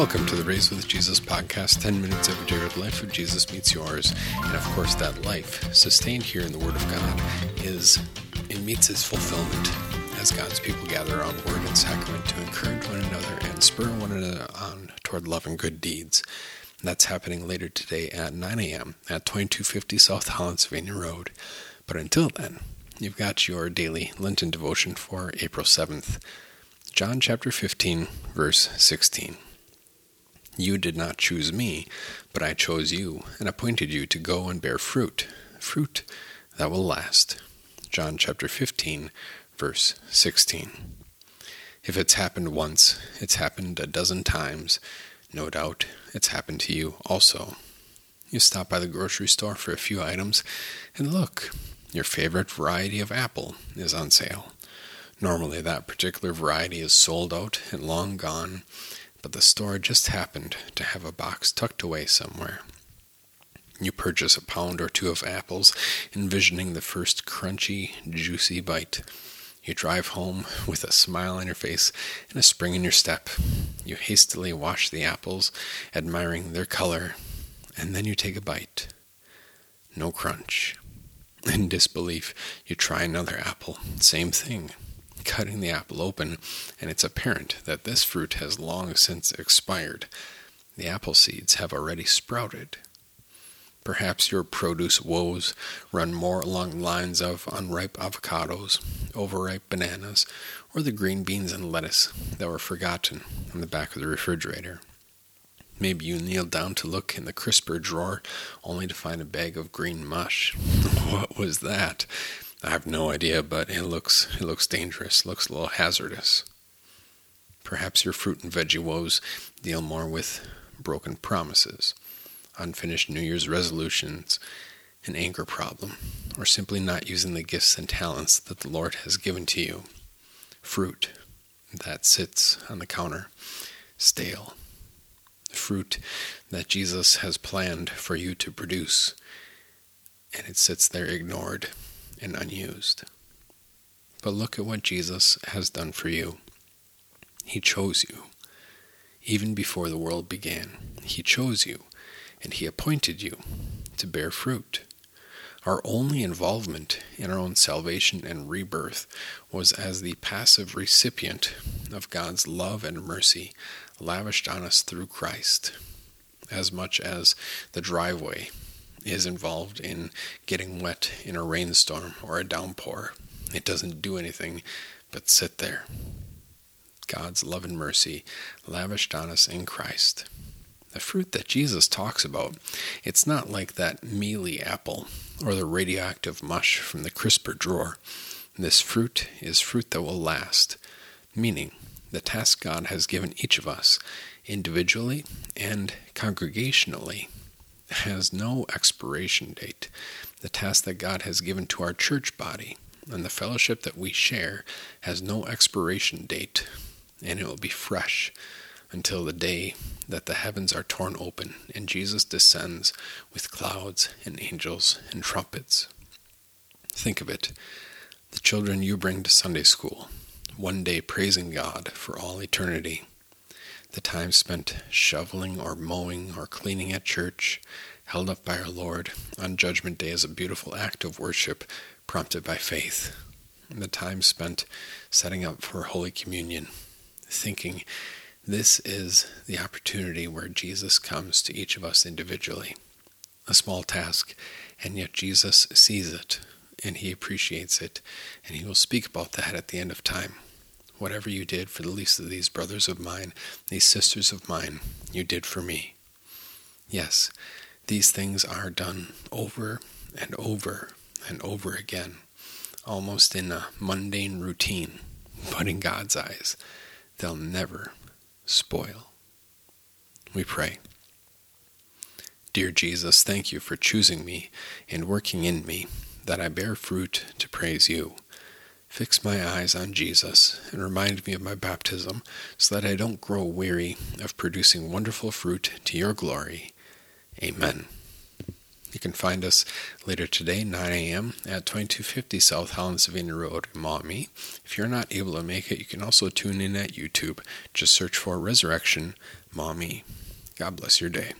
Welcome to the Raised with Jesus podcast 10 minutes every day where the life of Jesus meets yours. And of course, that life, sustained here in the Word of God, is it meets its fulfillment as God's people gather around Word and Sacrament to encourage one another and spur one another on toward love and good deeds. That's happening later today at 9 a.m. at 2250 South Holland Road. But until then, you've got your daily Lenten devotion for April 7th. John chapter 15, verse 16. You did not choose me, but I chose you and appointed you to go and bear fruit, fruit that will last. John chapter 15, verse 16. If it's happened once, it's happened a dozen times. No doubt it's happened to you also. You stop by the grocery store for a few items, and look, your favorite variety of apple is on sale. Normally, that particular variety is sold out and long gone, but the store just happened to have a box tucked away somewhere. You purchase a pound or two of apples, envisioning the first crunchy, juicy bite. You drive home with a smile on your face and a spring in your step. You hastily wash the apples, admiring their color, and then you take a bite. No crunch. In disbelief, you try another apple. Same thing. Cutting the apple open, and it's apparent that this fruit has long since expired. The apple seeds have already sprouted. Perhaps your produce woes run more along the lines of unripe avocados, overripe bananas, or the green beans and lettuce that were forgotten in the back of the refrigerator. Maybe you kneel down to look in the crisper drawer only to find a bag of green mush. what was that? I have no idea, but it looks it looks dangerous, looks a little hazardous. Perhaps your fruit and veggie woes deal more with broken promises unfinished New Year's resolutions, an anger problem, or simply not using the gifts and talents that the Lord has given to you. Fruit that sits on the counter, stale. Fruit that Jesus has planned for you to produce, and it sits there ignored and unused. But look at what Jesus has done for you. He chose you. Even before the world began, He chose you and He appointed you to bear fruit. Our only involvement in our own salvation and rebirth was as the passive recipient of God's love and mercy lavished on us through Christ, as much as the driveway is involved in getting wet in a rainstorm or a downpour. It doesn't do anything but sit there. God's love and mercy lavished on us in Christ the fruit that Jesus talks about, it's not like that mealy apple or the radioactive mush from the crisper drawer. This fruit is fruit that will last, meaning the task God has given each of us, individually and congregationally, has no expiration date. The task that God has given to our church body and the fellowship that we share has no expiration date, and it will be fresh until the day that the heavens are torn open and Jesus descends with clouds and angels and trumpets. Think of it the children you bring to Sunday school, one day praising God for all eternity. The time spent shoveling or mowing or cleaning at church, held up by our Lord on Judgment Day as a beautiful act of worship prompted by faith. And the time spent setting up for Holy Communion, thinking this is the opportunity where Jesus comes to each of us individually. A small task, and yet Jesus sees it and he appreciates it, and he will speak about that at the end of time. Whatever you did for the least of these brothers of mine, these sisters of mine, you did for me. Yes, these things are done over and over and over again, almost in a mundane routine, but in God's eyes, they'll never spoil. We pray. Dear Jesus, thank you for choosing me and working in me that I bear fruit to praise you. Fix my eyes on Jesus and remind me of my baptism so that I don't grow weary of producing wonderful fruit to your glory. Amen. You can find us later today, 9 a.m. at 2250 South Holland Sylvania Road, Maumee. If you're not able to make it, you can also tune in at YouTube. Just search for Resurrection Maumee. God bless your day.